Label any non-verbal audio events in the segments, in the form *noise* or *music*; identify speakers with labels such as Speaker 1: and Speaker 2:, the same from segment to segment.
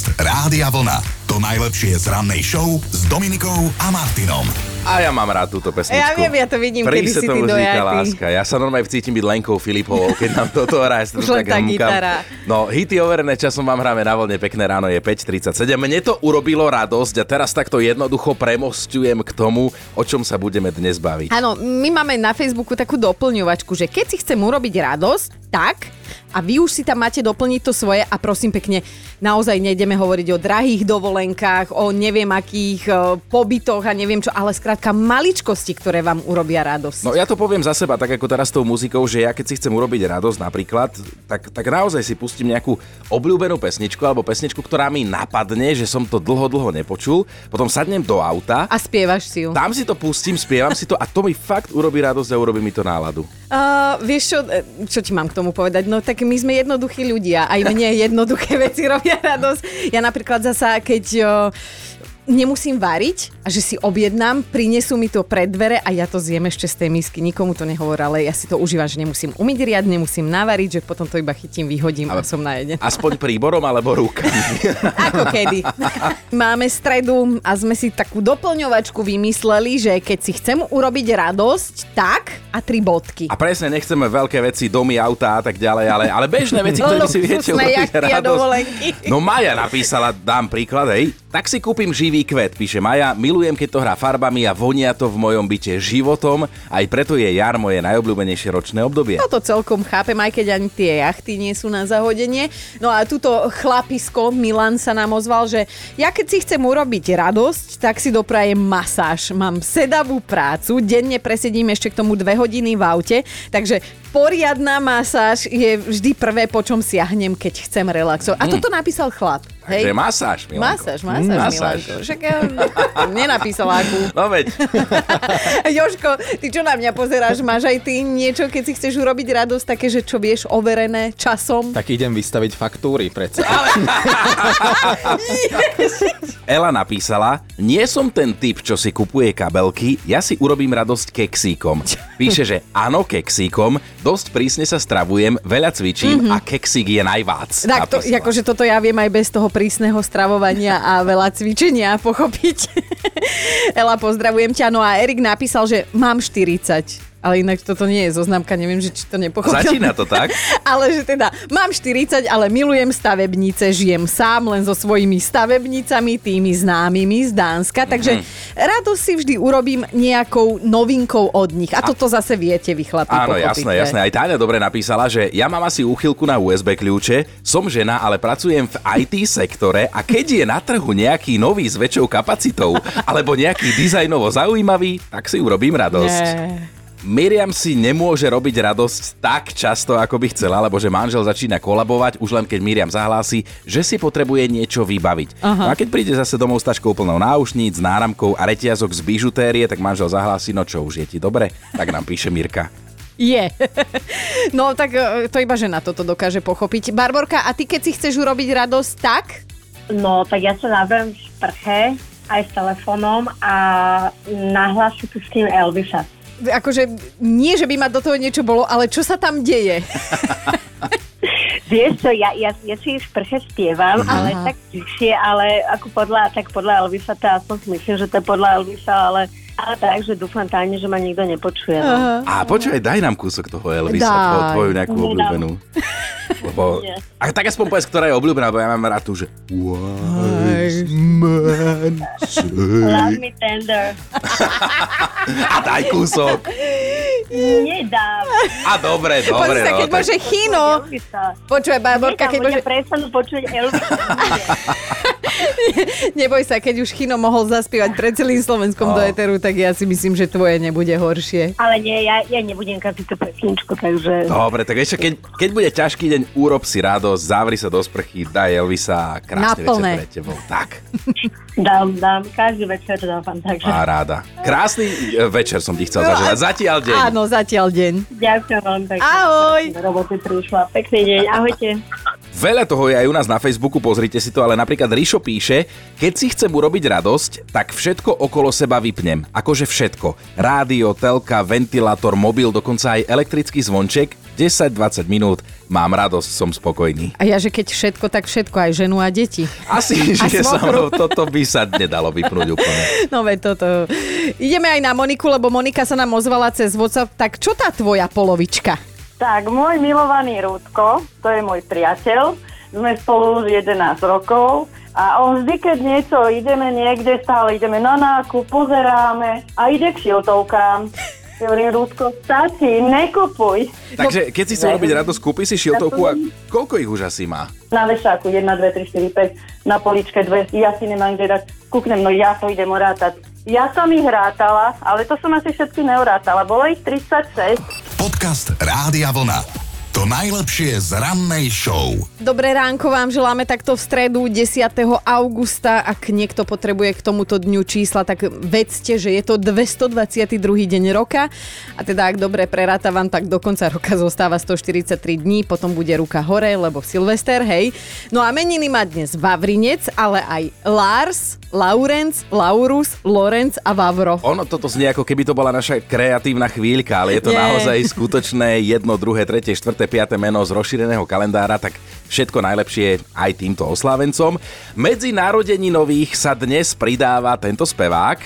Speaker 1: Podcast Rádia Vlna. To najlepšie z rannej show s Dominikou a Martinom.
Speaker 2: A ja mám rád túto pesničku.
Speaker 3: Ja viem, ja to vidím,
Speaker 2: Pri
Speaker 3: kedy si ty dojatý.
Speaker 2: láska. Ja sa normálne cítim byť Lenkou Filipovou, keď nám toto hrá. *laughs*
Speaker 3: Už len
Speaker 2: tak
Speaker 3: tá
Speaker 2: hmkam.
Speaker 3: gitara.
Speaker 2: No, hity overené časom vám hráme na voľne. Pekné ráno je 5.37. Mne to urobilo radosť a teraz takto jednoducho premostujem k tomu, o čom sa budeme dnes baviť.
Speaker 3: Áno, my máme na Facebooku takú doplňovačku, že keď si chcem urobiť radosť, tak a vy už si tam máte doplniť to svoje a prosím pekne, naozaj nejdeme hovoriť o drahých dovolenkách, o neviem akých e, pobytoch a neviem čo, ale skrátka maličkosti, ktoré vám urobia radosť.
Speaker 2: No ja to poviem za seba, tak ako teraz s tou muzikou, že ja keď si chcem urobiť radosť napríklad, tak, tak naozaj si pustím nejakú obľúbenú pesničku alebo pesničku, ktorá mi napadne, že som to dlho, dlho nepočul, potom sadnem do auta,
Speaker 3: A spievaš si ju.
Speaker 2: tam si to pustím, spievam si to a to mi fakt urobí radosť a urobí mi to náladu.
Speaker 3: Uh, vieš čo, e, čo ti mám k tomu povedať? No tak my sme jednoduchí ľudia, aj mne jednoduché *laughs* veci robia radosť. Ja napríklad zasa, keď nemusím variť a že si objednám, prinesú mi to pred dvere a ja to zjem ešte z tej misky. Nikomu to nehovor, ale ja si to užívam, že nemusím umyť riad, nemusím navariť, že potom to iba chytím, vyhodím a som najedená.
Speaker 2: Aspoň príborom alebo rukami. *laughs*
Speaker 3: Ako kedy. Máme stredu a sme si takú doplňovačku vymysleli, že keď si chcem urobiť radosť, tak a tri bodky.
Speaker 2: A presne nechceme veľké veci, domy, autá a tak ďalej, ale, ale bežné veci, ktoré si viete urobiť radosť. No Maja napísala, dám príklad, hej. Tak si kúpim živý kvet, píše Maja. Milujem, keď to hrá farbami a vonia to v mojom byte životom. Aj preto je jar moje najobľúbenejšie ročné obdobie.
Speaker 3: Ja to celkom chápem, aj keď ani tie jachty nie sú na zahodenie. No a túto chlapisko Milan sa nám ozval, že ja keď si chcem urobiť radosť, tak si doprajem masáž. Mám sedavú prácu, denne presedím ešte k tomu dve hodiny v aute, takže poriadna masáž je vždy prvé, po čom siahnem, keď chcem relaxovať. A toto napísal chlap. Hej?
Speaker 2: masáž, Milanko.
Speaker 3: Masáž, masáž,
Speaker 2: Mm,
Speaker 3: Milanko. Však ja nenapísal akú. *laughs*
Speaker 2: No veď, *laughs*
Speaker 3: Joško, ty čo na mňa pozeráš? Máš aj ty niečo, keď si chceš urobiť radosť, také, že čo vieš, overené časom?
Speaker 4: Tak idem vystaviť faktúry predsa. *laughs*
Speaker 2: Ela napísala, nie som ten typ, čo si kupuje kabelky, ja si urobím radosť keksíkom. Píše, že áno, keksíkom, dosť prísne sa stravujem, veľa cvičím a keksík je najvác.
Speaker 3: Tak to,
Speaker 2: Napísala.
Speaker 3: akože toto ja viem aj bez toho prísneho stravovania a veľa cvičenia pochopiť. *laughs* Ela, pozdravujem ťa. No a Erik napísal, že mám 40. Ale inak toto nie je zoznamka, neviem, že či to nepochopil.
Speaker 2: Začína to tak? *laughs*
Speaker 3: ale že teda mám 40, ale milujem stavebnice, žijem sám len so svojimi stavebnicami, tými známymi z Dánska, takže
Speaker 2: Mhm.
Speaker 3: radosť si vždy urobím nejakou novinkou od nich. A toto zase viete vy chlapi
Speaker 2: Áno,
Speaker 3: pochopiť,
Speaker 2: jasné, jasné. Aj Táňa dobre napísala, že ja mám asi úchylku na USB kľúče, som žena, ale pracujem v IT sektore a keď je na trhu nejaký nový s väčšou kapacitou alebo nejaký dizajnovo zaujímavý, tak si urobím radosť.
Speaker 3: Nie.
Speaker 2: Miriam si nemôže robiť radosť tak často, ako by chcela, lebo že manžel začína kolabovať, už len keď Miriam zahlási, že si potrebuje niečo vybaviť. No a keď príde zase domov s taškou plnou náušníc, náramkou a reťazok z bižutérie, tak manžel zahlási, no čo už je ti dobre? Tak nám píše Mirka.
Speaker 3: Je. *laughs* No tak e, to iba žena toto dokáže pochopiť. Barborka, a ty keď si chceš urobiť radosť, tak?
Speaker 5: No, tak ja sa navrem v sprche aj s telefónom a nahlas si pustím Elvisa.
Speaker 3: Akože nie, že by ma do toho niečo bolo, ale čo sa tam deje? *laughs*
Speaker 5: Vieš čo, ja, ja, ja si v sprche spievam, ale tak tichšie, ale ako podľa, tak podľa Elvisa, to aspoň si myslím, že to je podľa Elvisa, ale, ale tak, že dúfam tajne, že ma nikto nepočuje. No.
Speaker 2: A počúvaj, daj nám kúsok toho Elvisa,
Speaker 3: Daj.
Speaker 2: tvo- tvoju nejakú
Speaker 5: Nedám.
Speaker 2: obľúbenú. Lebo, a tak aspoň povedz, ktorá je obľúbená, lebo ja mám rád tu, že Wise say.
Speaker 5: Love me tender. *laughs*
Speaker 2: A daj kúsok.
Speaker 5: Nedám.
Speaker 2: A dobre, dobre.
Speaker 3: Poď sa,
Speaker 2: no,
Speaker 3: keď
Speaker 2: tak-
Speaker 3: môže Chino.
Speaker 5: Elvisa.
Speaker 3: Počúvaj,
Speaker 5: Nedám,
Speaker 3: keď môže...
Speaker 5: prestanú počuť Elvisa. *laughs* *laughs*
Speaker 3: Neboj sa, keď už Chino mohol zaspievať pred celým Slovenskom
Speaker 2: No.
Speaker 3: do Eteru, tak ja si myslím, že tvoje nebude horšie.
Speaker 5: Ale nie, ja, ja nebudem kaziť tú pesničku, takže...
Speaker 2: Dobre, tak ešte keď, keď bude ťažký deň, urob si radosť, zavri sa do sprchy, daj Elvisa a
Speaker 3: Naplné.
Speaker 2: večer pre tebou. Tak, *laughs*
Speaker 5: Dám, dám, každý večer to dávam, takže...
Speaker 2: paráda. Krásny e, večer som ti chcel zaželať. Zatiaľ deň.
Speaker 3: Áno, zatiaľ deň.
Speaker 5: Ďakujem veľmi pekne.
Speaker 3: Ahoj.
Speaker 5: Do roboty prišla. Pekný deň, ahojte.
Speaker 2: Veľa toho je aj u nás na Facebooku, pozrite si to, ale napríklad Rišo píše, keď si chcem urobiť radosť, tak všetko okolo seba vypnem. Akože všetko. Rádio, telka, ventilátor, mobil, dokonca aj elektrický zvonček. 10-20 minút, mám radosť, som spokojný.
Speaker 3: A ja, že keď všetko, tak všetko, aj ženu a deti.
Speaker 2: Asi,
Speaker 3: A
Speaker 2: že sa toto by sa nedalo vypnúť úplne.
Speaker 3: No veď toto. Ideme aj na Moniku, lebo Monika sa nám ozvala cez WhatsApp. Tak čo tá tvoja polovička?
Speaker 6: Tak, môj milovaný Rúdko, to je môj priateľ, sme spolu už 11 rokov a on vždy, keď niečo ideme niekde, stále ideme na nákup, pozeráme a ide k šiltovkám. Hovorím, Rúdko, stačí, nekupuj.
Speaker 2: Takže keď si chcel robiť radosť, kúpi si šiltovku a koľko ich už asi má?
Speaker 6: Na vešáku 1, 2, 3, 4, 5, na poličke 2, ja si nemám kde dať, kúknem, no ja to idem orátať. Ja som ich rátala, ale to som asi všetky neurátala, bolo ich 36.
Speaker 1: Podcast Rádia Vlna. To najlepšie z rannej show.
Speaker 3: Dobré ránko vám želáme takto v stredu 10. augusta. Ak niekto potrebuje k tomuto dňu čísla, tak vedzte, že je to 222. deň roka. A teda ak dobre prerátavam, tak do konca roka zostáva 143 dní, potom bude ruka hore, lebo Silvester, hej. No a meniny má dnes Vavrinec, ale aj Lars, Laurenc, Laurus, Lorenz a Vavro.
Speaker 2: Ono toto znie ako keby to bola naša kreatívna chvíľka, ale je to
Speaker 3: Nie.
Speaker 2: naozaj skutočné jedno, druhé, tretie, štvrté, piaté meno z rozšíreného kalendára, tak všetko najlepšie aj týmto oslávencom. Medzi narodeninových sa dnes pridáva tento spevák.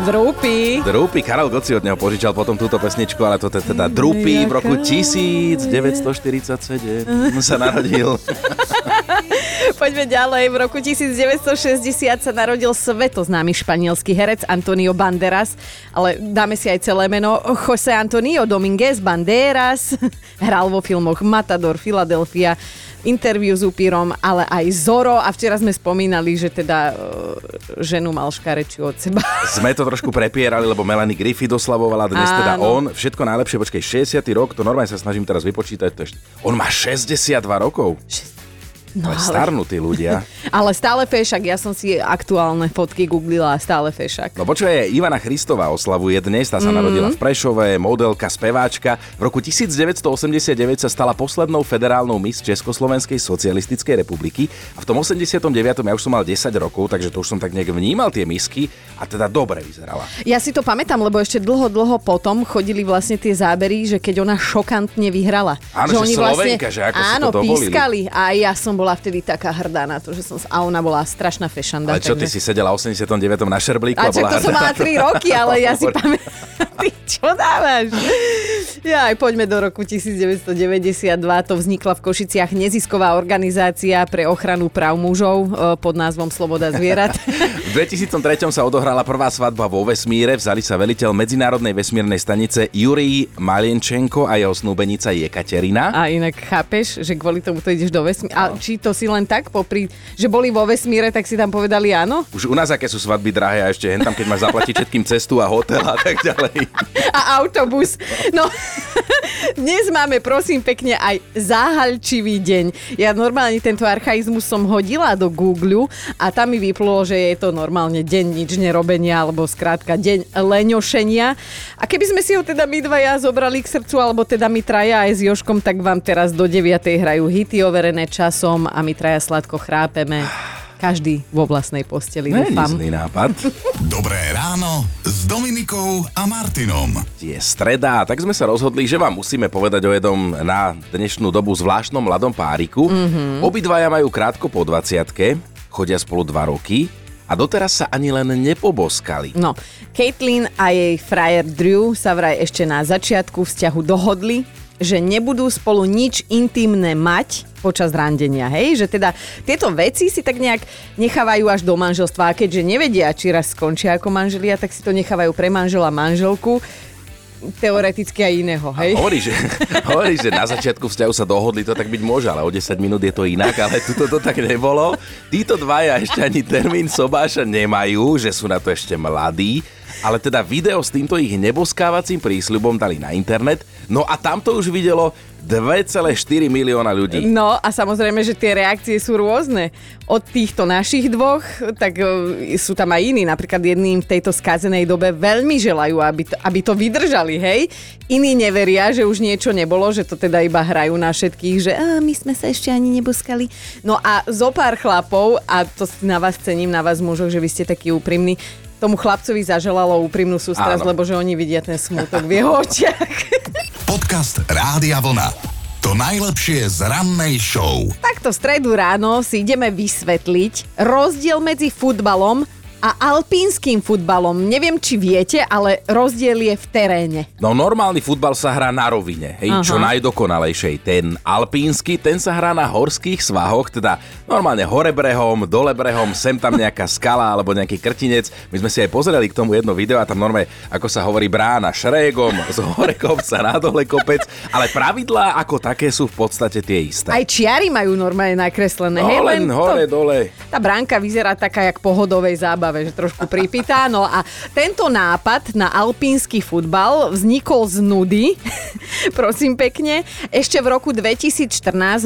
Speaker 3: Drúpi.
Speaker 2: Drúpi, Karel Goci od neho požičal potom túto pesničku, ale toto je teda Drúpi v roku 1947 sa narodil. *laughs* *laughs*
Speaker 3: Poďme ďalej. V roku 1960 sa narodil svetoznámy španielský herec Antonio Banderas, ale dáme si aj celé meno. José Antonio Dominguez Banderas *laughs* hral vo filmoch Matador, Philadelphia, interview s upírom, ale aj Zoro a včera sme spomínali, že teda e, ženu mal škarečiu od seba. *laughs*
Speaker 2: Sme to trošku prepierali, lebo Melanie Griffith oslavovala dnes teda
Speaker 3: Áno.
Speaker 2: on. Všetko najlepšie, počkej, 60. rok, to normálne sa snažím teraz vypočítať. To ešte, on má 62 rokov.
Speaker 3: No,
Speaker 2: ale starnutí ľudia. *laughs*
Speaker 3: ale stále fešak, ja som si aktuálne fotky googlila a stále fešak.
Speaker 2: No počuje, Ivana Christová oslavuje dnes, tá sa mm. narodila v Prešove, modelka, speváčka. V roku 1989 sa stala poslednou federálnou mis Československej socialistickej republiky a v tom 89. ja už som mal 10 rokov, takže to už som tak nejak vnímal tie misky a teda dobre vyzerala.
Speaker 3: Ja si to pamätám, lebo ešte dlho, dlho potom chodili vlastne tie zábery, že keď ona šokantne vyhrala.
Speaker 2: Áno, že Slovenka, že ako si to
Speaker 3: áno,
Speaker 2: dovolili.
Speaker 3: pískali a ja som bola vtedy taká hrdá na to, že som... A ona bola strašná fešanda.
Speaker 2: Ale čo, ty si sedela v 89. na šerblíku
Speaker 3: A
Speaker 2: a bola
Speaker 3: to som mala 3 roky, ale ja si *laughs* pamätám. *laughs* Ty čo dávaš? Ja aj poďme do roku 1992. To vznikla v Košiciach nezisková organizácia pre ochranu práv mužov e, pod názvom Sloboda zvierat. *laughs*
Speaker 2: V 2003 sa odohrala prvá svadba vo vesmíre, vzali sa veliteľ Medzinárodnej vesmírnej stanice Jurij Malienčenko a jeho snúbenica Jekaterina.
Speaker 3: A inak chápeš, že kvôli tomu to ideš do vesmíra. A či to si len tak popri, že boli vo vesmíre, tak si tam povedali áno?
Speaker 2: Už u nás aké sú svadby drahé a ešte hen tam, keď máš zaplatiť všetkým cestu a hotel a tak ďalej. *laughs*
Speaker 3: A autobus. No, *laughs* dnes máme, prosím pekne, aj záhalčivý deň. Ja normálne tento archaizmus som hodila do Google a tam mi vyplulo, že je to normálne deň nič nerobenia, alebo skrátka deň leňošenia. A keby sme si ho teda my dvaja zobrali k srdcu, alebo teda my traja aj s Joškom, tak vám teraz do 9. hrajú hity overené časom a my traja sladko chrápeme. Každý vo vlastnej posteli,
Speaker 2: zlý nápad.
Speaker 1: Dobré ráno s Dominikou a Martinom.
Speaker 2: Je streda, tak sme sa rozhodli, že vám musíme povedať o jednom na dnešnú dobu zvláštnom mladom páriku. Mm-hmm. Obidvaja majú krátko po 20 chodia spolu 2 roky a doteraz sa ani len nepoboskali.
Speaker 3: No, Caitlyn a jej frajer Drew sa vraj ešte na začiatku vzťahu dohodli, že nebudú spolu nič intimné mať počas randenia, hej? Že teda tieto veci si tak nejak nechávajú až do manželstva a keďže nevedia, či raz skončia ako manželia, tak si to nechávajú pre manžela manželku teoreticky aj iného, hej?
Speaker 2: Hovorí, že, *laughs* hovorí, že na začiatku vzťahu sa dohodli, to tak byť môže, ale o 10 minút je to inak, ale tuto to tak nebolo. Títo dvaja ešte ani termín sobáša nemajú, že sú na to ešte mladí, ale teda video s týmto ich neboskávacím prísľubom dali na internet, no a tam to už videlo 2,4 milióna ľudí.
Speaker 3: No a samozrejme, že tie reakcie sú rôzne. Od týchto našich dvoch, tak e, sú tam aj iní. Napríklad jedným v tejto skazenej dobe veľmi želajú, aby to, aby to vydržali, hej. Iní neveria, že už niečo nebolo, že to teda iba hrajú na všetkých, že a, my sme sa ešte ani neboskali. No a zo pár chlapov, a to na vás cením, na vás mužoch, že vy ste takí úprimní, tomu chlapcovi zaželalo úprimnú sústrasť, lebo že oni vidia ten smútok v jeho očiach.
Speaker 1: Podcast Rádia Vlna. To najlepšie z rannej show.
Speaker 3: Takto v stredu ráno si ideme vysvetliť rozdiel medzi futbalom a alpínskym futbalom. Neviem, či viete, ale rozdiel je v teréne.
Speaker 2: No normálny futbal sa hrá na rovine, hej,
Speaker 3: Aha.
Speaker 2: čo najdokonalejšej. Ten alpínsky, ten sa hrá na horských svahoch, teda normálne hore brehom, dole brehom, sem tam nejaká skala alebo nejaký krtinec. My sme si aj pozreli k tomu jedno video a tam normálne, ako sa hovorí, brána šrégom, z hore kopca, na dole kopec, ale pravidlá ako také sú v podstate tie isté.
Speaker 3: Aj čiary majú normálne nakreslené.
Speaker 2: No,
Speaker 3: hej,
Speaker 2: len hore,
Speaker 3: to,
Speaker 2: dole.
Speaker 3: tá bránka vyzerá taká, jak pohodovej zábave, že trošku pripitá. No a tento nápad na alpínsky futbal vznikol z nudy, *laughs* prosím pekne, ešte v roku 2014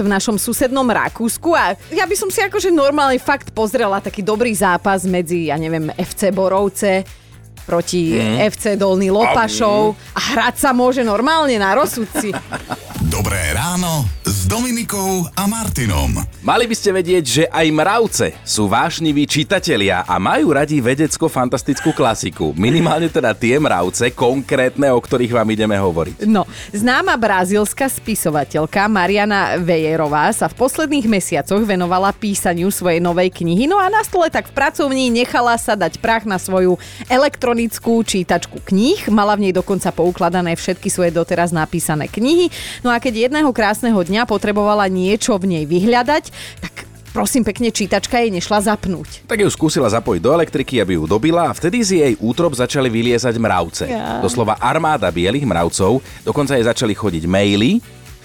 Speaker 3: v našom susednom Rakúsku. A ja by som si akože normálne fakt pozrela taký dobrý zápas medzi, ja neviem, FC Borovce proti FC Dolný Lopašov. A hrať sa môže normálne na rozsudci. *laughs*
Speaker 1: Dobré ráno Dominikou a Martinom.
Speaker 2: Mali by ste vedieť, že aj mravce sú vášniví čitatelia a majú radi vedecko-fantastickú klasiku. Minimálne teda tie mravce, konkrétne, o ktorých vám ideme hovoriť.
Speaker 3: No, známa brazílska spisovateľka Mariana Vejerová sa v posledných mesiacoch venovala písaniu svojej novej knihy, no a na stole tak v pracovní nechala sa dať prach na svoju elektronickú čítačku kníh. Mala v nej dokonca poukladané všetky svoje doteraz napísané knihy. No a keď jedného krásneho dňa potrebovala niečo v nej vyhľadať, tak prosím pekne, čítačka jej nešla zapnúť.
Speaker 2: Tak ju skúsila zapojiť do elektriky, aby ju dobila a vtedy z jej útrop začali vyliezať mravce.
Speaker 3: Ja.
Speaker 2: Doslova armáda bielých mravcov, dokonca jej začali chodiť maily,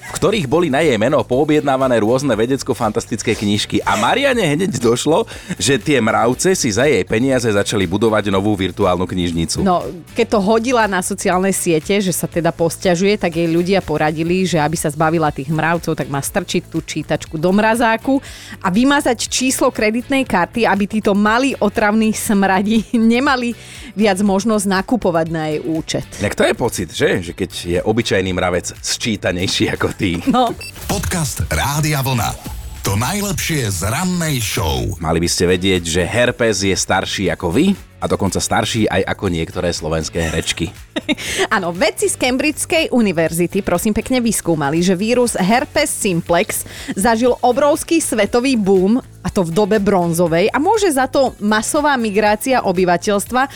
Speaker 2: v ktorých boli na jej meno poobjednávané rôzne vedecko-fantastické knižky. A Mariane hneď došlo, že tie mravce si za jej peniaze začali budovať novú virtuálnu knižnicu.
Speaker 3: No, keď to hodila na sociálne siete, že sa teda posťažuje, tak jej ľudia poradili, že aby sa zbavila tých mravcov, tak má strčiť tú čítačku do mrazáku a vymazať číslo kreditnej karty, aby títo malí otravní smradi *laughs* nemali viac možnosť nakupovať na jej účet.
Speaker 2: Jak to je pocit, že? Že keď je obyčajný mravec sčítanejší ako ty.
Speaker 3: No,
Speaker 1: Podcast Rádia Vlna. To najlepšie z rannej show.
Speaker 2: Mali by ste vedieť, že herpes je starší ako vy a dokonca starší aj ako niektoré slovenské herečky. *laughs*
Speaker 3: Áno, vedci z Cambridgeskej univerzity prosím pekne vyskúmali, že vírus herpes simplex zažil obrovský svetový boom, a to v dobe bronzovej a môže za to masová migrácia obyvateľstva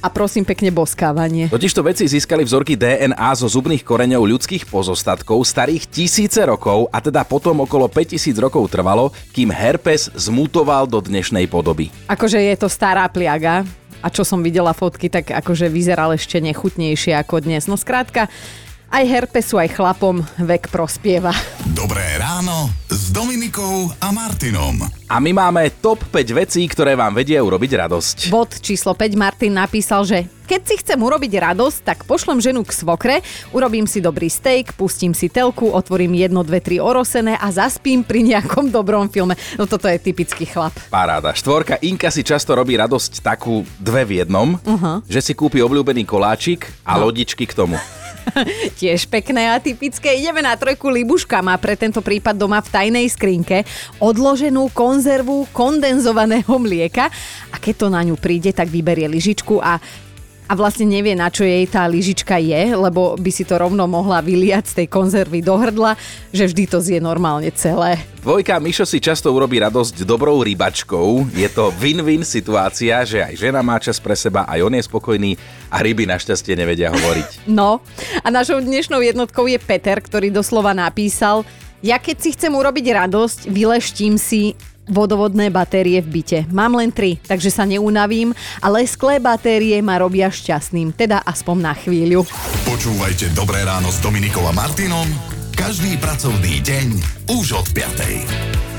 Speaker 3: a prosím pekne boskávanie.
Speaker 2: Totižto vedci získali vzorky DNA zo zubných koreňov ľudských pozostatkov starých tisíce rokov a teda potom okolo 5000 rokov trvalo, kým herpes zmutoval do dnešnej podoby.
Speaker 3: Akože je to stará pliaga a čo som videla fotky, tak akože vyzeral ešte nechutnejšie ako dnes. No skrátka, aj herpesu, aj chlapom vek prospieva.
Speaker 1: Dobré ráno s Dominikou a Martinom.
Speaker 2: A my máme top 5 vecí, ktoré vám vedia urobiť radosť.
Speaker 3: Bod číslo 5 Martin napísal, že keď si chcem urobiť radosť, tak pošlem ženu k svokre, urobím si dobrý steak, pustím si telku, otvorím jedno, dve, tri orosené a zaspím pri nejakom dobrom filme. No toto je typický chlap.
Speaker 2: Paráda. Štvorka Inka si často robí radosť takú dve v jednom, uh-huh. že si kúpi obľúbený koláčik a lodičky k tomu. *laughs*
Speaker 3: Tiež pekné a typické. Ideme na trojku Libuška. Má pre tento prípad doma v tajnej skrinke odloženú konzervu kondenzovaného mlieka a keď to na ňu príde, tak vyberie lyžičku a a vlastne nevie, na čo jej tá lyžička je, lebo by si to rovno mohla vyliať z tej konzervy do hrdla, že vždy to zje normálne celé.
Speaker 2: Dvojka Mišo si často urobí radosť dobrou rybačkou. Je to win-win situácia, že aj žena má čas pre seba, aj on je spokojný a ryby našťastie nevedia hovoriť. *laughs*
Speaker 3: No a našou dnešnou jednotkou je Peter, ktorý doslova napísal, ja keď si chcem urobiť radosť, vyleštím si vodovodné batérie v byte. Mám len tri, takže sa neunavím, ale sklé batérie ma robia šťastným, teda aspoň na chvíľu.
Speaker 1: Počúvajte Dobré ráno s Dominikou a Martinom každý pracovný deň už od 5.